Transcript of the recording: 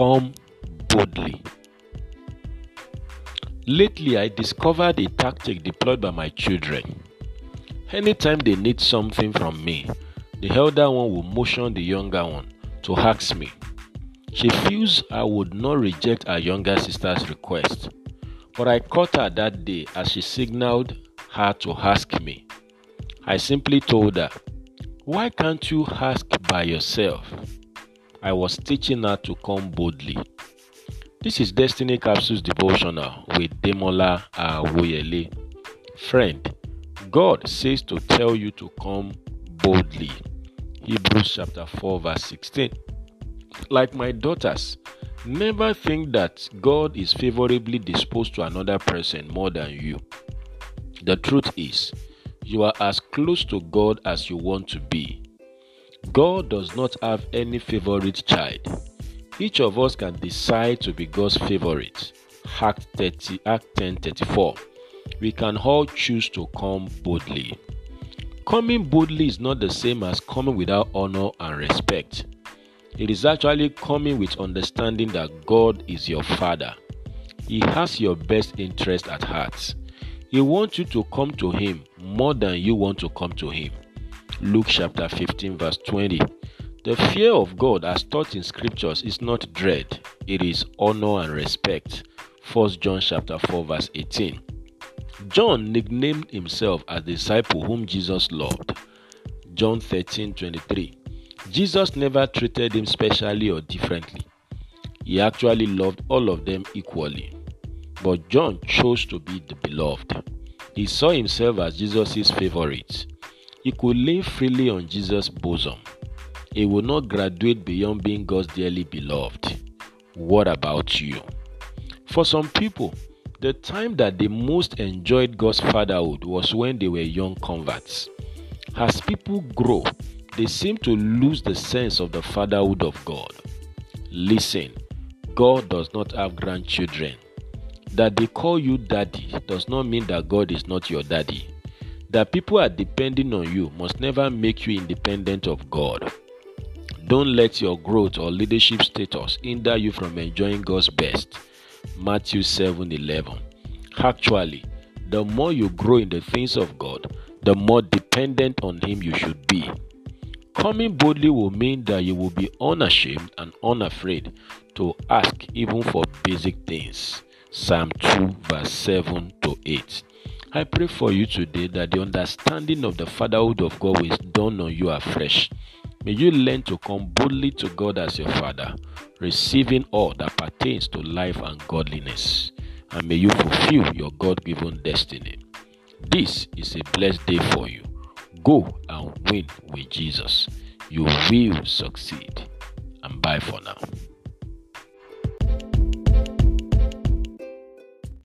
come boldly. Lately, I discovered a tactic deployed by my children. Anytime they need something from me, the elder one will motion the younger one to ask me. She feels I would not reject her younger sister's request, but I caught her that day as she signaled her to ask me. I simply told her, Why can't you ask by yourself? I was teaching her to come boldly. This is Destiny Capsules Devotional with Demola Awoyele. Friend, God says to tell you to come boldly. Hebrews chapter 4, verse 16. Like my daughters, never think that God is favorably disposed to another person more than you. The truth is, you are as close to God as you want to be. God does not have any favorite child. Each of us can decide to be God's favorite. Act 30, Act 10 34. We can all choose to come boldly. Coming boldly is not the same as coming without honor and respect. It is actually coming with understanding that God is your Father. He has your best interest at heart. He wants you to come to Him more than you want to come to Him. Luke chapter 15, verse 20. The fear of God, as taught in scriptures, is not dread, it is honor and respect. 1 John chapter 4, verse 18. John nicknamed himself as the disciple whom Jesus loved. John 13, 23. Jesus never treated him specially or differently. He actually loved all of them equally. But John chose to be the beloved. He saw himself as Jesus' favorite. He could lean freely on Jesus' bosom he will not graduate beyond being God's dearly beloved. What about you? For some people, the time that they most enjoyed God's fatherhood was when they were young converts. As people grow, they seem to lose the sense of the fatherhood of God. Listen, God does not have grandchildren. That they call you daddy does not mean that God is not your daddy. That people are depending on you must never make you independent of God. Don't let your growth or leadership status hinder you from enjoying God's best. Matthew 7 11. Actually, the more you grow in the things of God, the more dependent on Him you should be. Coming boldly will mean that you will be unashamed and unafraid to ask even for basic things. Psalm 2, verse 7 to 8. I pray for you today that the understanding of the fatherhood of God will dawn on you afresh May you learn to come boldly to God as your Father, receiving all that pertains to life and godliness. And may you fulfill your God given destiny. This is a blessed day for you. Go and win with Jesus. You will succeed. And bye for now.